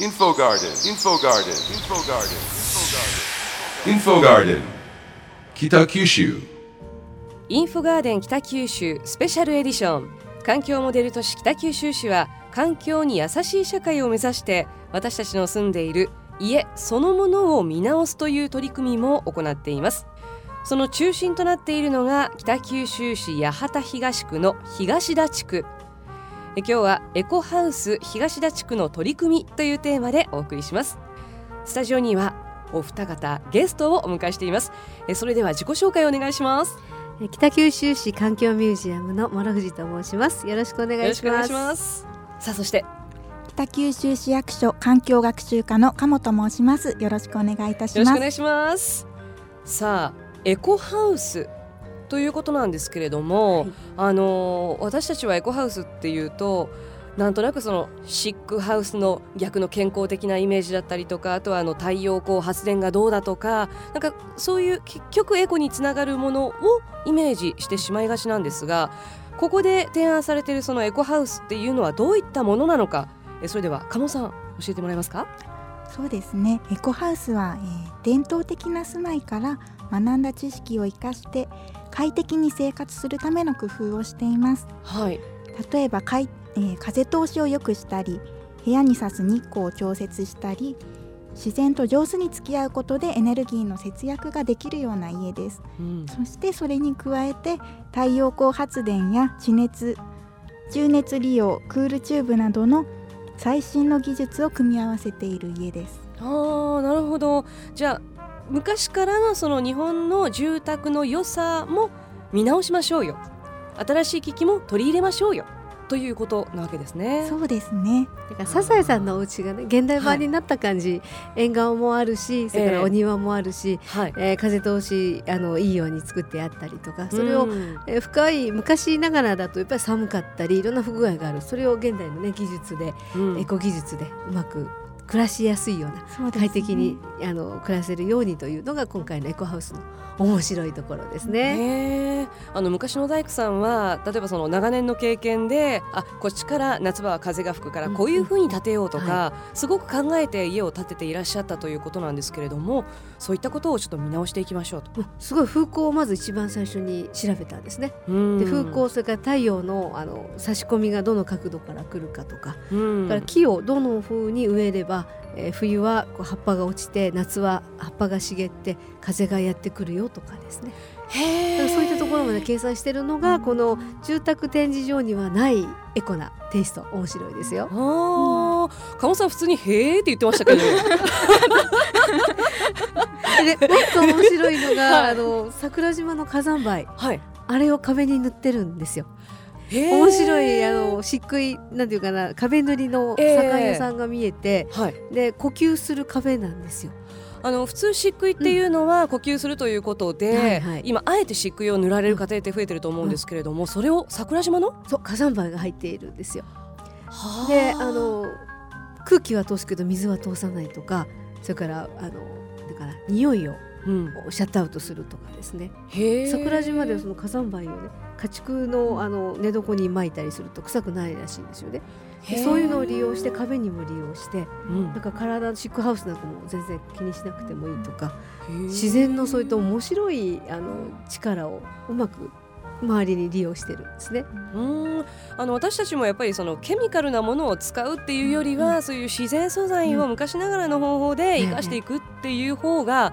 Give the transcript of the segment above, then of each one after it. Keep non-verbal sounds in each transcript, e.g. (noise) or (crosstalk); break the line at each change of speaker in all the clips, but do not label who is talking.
Info Garden, Info Garden, Info Garden, Info Garden, Kita Kyushu.
インフォガーデン北九州スペシャルエディション環境モデル都市北九州市は環境に優しい社会を目指して私たちの住んでいる家そのものを見直すという取り組みも行っています。その中心となっているのが北九州市八幡東区の東田地区。今日はエコハウス東田地区の取り組みというテーマでお送りします。スタジオにはお二方ゲストをお迎えしています。えそれでは自己紹介をお願いします。
え北九州市環境ミュージアムの諸藤と申します。よろしくお願
よろしくお願い
いします。
しますさあそして
北九州市役所環境学習課の鴨と申します。よろしくお願いいたします。
よろしくお願いします。さあエコハウスということなんですけれども、
はい。
あの私たちはエコハウスっていうとなんとなくそのシックハウスの逆の健康的なイメージだったりとかあとはあの太陽光発電がどうだとかなんかそういう結局エコにつながるものをイメージしてしまいがちなんですがここで提案されているそのエコハウスっていうのはどういったものなのかえそれでは鴨さん教えてもらえますか？
そうですね。エコハウスは、えー伝統的な住まいから学んだ知識を生かして快適に生活するための工夫をしています。
はい
例えばかい、えー風通しを良くしたり、部屋に差す日光を調節したり、自然と上手に付き合うことでエネルギーの節約ができるような家です。
うん
そしてそれに加えて太陽光発電や地熱重熱利用クールチューブなどの最新の技術を組み合わせている家です。
ああなるほど。じゃあ昔からのその日本の住宅の良さも見直しましょうよ。新しい機器も取り入れましょうよ。ということなわけですね。
そうですね。
だからサザエさんのお家がね現代版になった感じ、縁側もあるしそれからお庭もあるし、
はい、
えー風通しあのいいように作ってあったりとかそれを、
うん
えー深い昔ながらだとやっぱり寒かったりいろんな不具合がある。それを現代のね技術で、
うん。
エコ技術でうまく暮らしやすいような
ね
快適にあの暮らせるようにというのが今回のエコハウスの面白いところですね。
あの昔の大工さんは例えばその長年の経験であこっちから夏場は風が吹くから
うん
こういうふうに建てようとか、
は
すごく考えて家を建てていらっしゃったということなんですけれどもそういったことをちょっと見直していきましょうと。
うんすごい風光をまず一番最初に調べたんですね。
うん
で風光それから太陽のあの差し込みがどの角度から来るかとか、
うん
だから木をどの風に植えれば、えー冬はこう葉っぱが落ちて夏は葉っぱが茂って風がやってくるよとかですね
へえ
だそういったところまで計算してるのがこの住宅展示場にはないエコなテイスト面白いですよ。
ああ、鴨さん普通にへーって言ってましたけど。(laughs)
でもっと面白いのが、
はい
あの桜島の火山灰
はい。
あれを壁に塗ってるんですよ。面白いあの漆喰なんていうかな壁塗りの
ええ
左官屋さんが見えて、
はい。
で呼吸する壁なんですよ。
あの普通漆喰っていうのは呼吸するということで、
はいはい
今あえて漆喰を塗られる家庭って増えてると思うんですけれども、それを桜島の？
そう火山灰が入っているんですよ。であの空気は通すけど水は通さないとかそれからあのだから匂いを
うん、
シャットアウトするとかですね桜島ではその火山灰をね家畜のあの寝床に撒いたりすると臭くないらしいんですよね。そういうのを利用して壁にも利用して
うん。
なんか体のシックハウスなんかも全然気にしなくてもいいとか自然のそういった面白いあの力をうまく周りに利用してるんですね。
うん。あの私たちもやっぱりそのケミカルなものを使うっていうよりは、そういう自然素材を昔ながらの方法で生かしていくっていう方が、やっ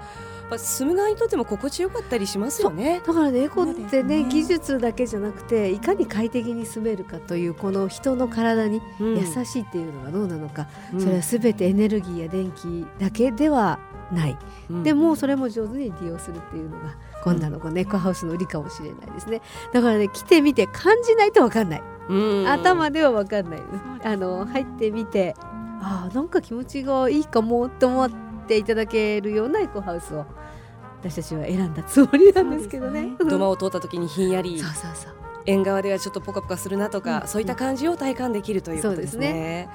ぱ住む側にとっても心地よかったりしますよね。
だからねエコってね
ね。
技術だけじゃなくていかに快適に住めるかというこの人の体に
うん。
優しいっていうのがどうなのか、
うん。
それは全てエネルギーや電気だけではない、
うん。
でもそれも上手に利用するっていうのが今度のこのエコハウスの売りかもしれないですね。だからね来てみて感じないと分かんない、
うん。
頭では分かんない、
ね。
あの入ってみてあーなんか気持ちがいいかもって思っていただけるようなエコハウスを私たちは選んだつもりなんですけどね。
土間を通った時にひんやり
そうそうそう
縁側ではちょっとポカポカするなとか、
うん
そういった感じを体感できるということですね。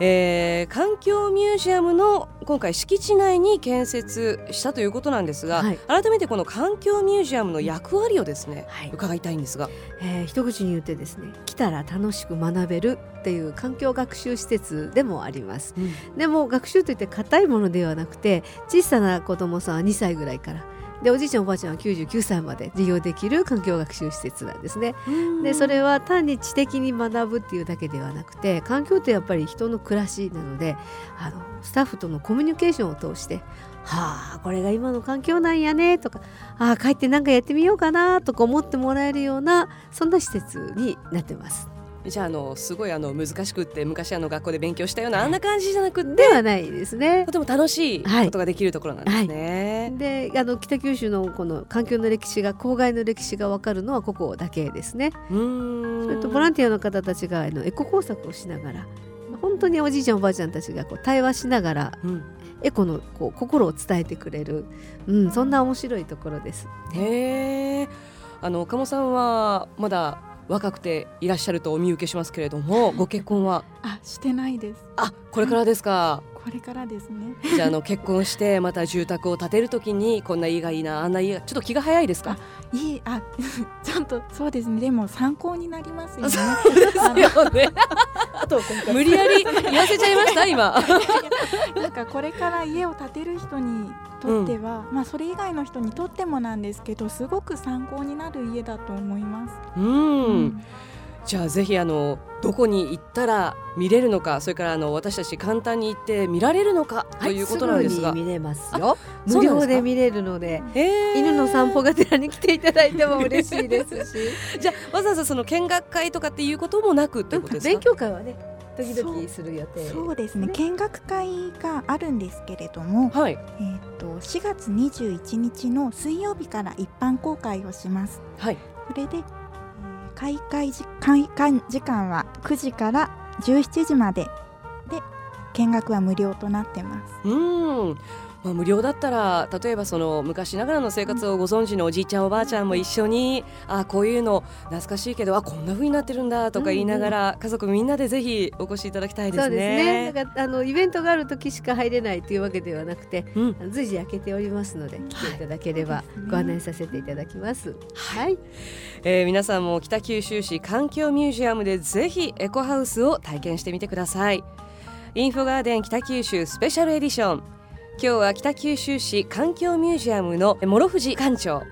えー環境ミュージアムの今回敷地内に建設したということなんですが、
はい。
改めてこの環境ミュージアムの役割をですね、
はい。
伺いたいんですが、
えー一口に言ってですね来たら楽しく学べるっていう環境学習施設でもあります。でも学習といって硬いものではなくて小さな子供さんは2歳ぐらいからでおじいちゃんおばあちゃんは99歳まで利用できる環境学習施設なんですね。でそれは単に知的に学ぶっていうだけではなくて環境ってやっぱり人の暮らしなのであのスタッフとのコミュニケーションを通して「はあこれが今の環境なんやね」とか「ああ帰ってなんかやってみようかな」とか思ってもらえるようなそんな施設になってます。
じゃああのすごいあの難しくって昔あの学校で勉強したようなあんな感じじゃなくって
ではないですね
と。ても楽しい
はい
ことができるところなんですね。
であの北九州のこの環境の歴史が郊外の歴史が分かるのはここだけですね。
うーん
それとボランティアの方たちがあのエコ工作をしながら本当におじいちゃんおばあちゃんたちがこう対話しながら
うん
エコのこう心を伝えてくれる、うん、そんな面白いところです。
へえ。あの岡本さんはまだ若くていらっしゃるとお見受けしますけれども、ご結婚は？
あしてないです
あこれからですか？
これからですね
じゃああの結婚して (laughs) また住宅を建てるときにこんな家がいいなあんな家がちょっと気が早いですか？
いいあ (laughs) ちゃんとそうですねでも参考になりますよね (laughs)
そうですよね。
あと
無理やり言わせちゃいました今。(laughs)
なんかこれから家を建てる人にとっては、まあそれ以外の人にとってもなんですけどすごく参考になる家だと思います。
うん。じゃあぜひあのどこに行ったら見れるのかそれからあの私たち簡単に行って見られるのかということなんですが、
ぐに見れますよ。無
そうなんですか？
料で見れるので。犬の散歩がてらに来ていただいても嬉しいですし。(laughs)
じゃあわざわざその見学会とかっていうこともなくってことですか？
勉強会はね時々する予定。
そうですね。見学会があるんですけれども、
はい。
えー、と4月21日の水曜日から一般公開をします。
はい。
それで、えー開会時開会時間は9時から17時までで見学は無料となってます。
うんまあ、無料だったら例えばその昔ながらの生活をご存知のおじいちゃんおばあちゃんも一緒にあこういうの懐かしいけどあこんな風になってるんだとか言いながら、家族みんなでぜひお越しいただきたいです
そうです
ね。
からあのイベントがある時しか入れないというわけではなくて
うん。
随時開けておりますので来ていただければご案内させていただきます。はい、
えー皆さんも北九州市環境ミュージアムでぜひエコハウスを体験してみてください。インフォガーデン北九州スペシャルエディション今日は北九州市環境ミュージアムの諸藤館長。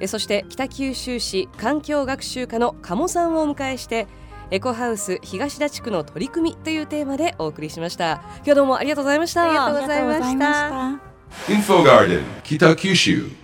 えーそして北九州市環境学習課の鴨さんをお迎えしてエコハウス東田地区の取り組みというテーマでお送りしました。今日はどうもありがとうございました。
ありがとうございました。
ありがとうございました
Info Garden, Kitakyushu.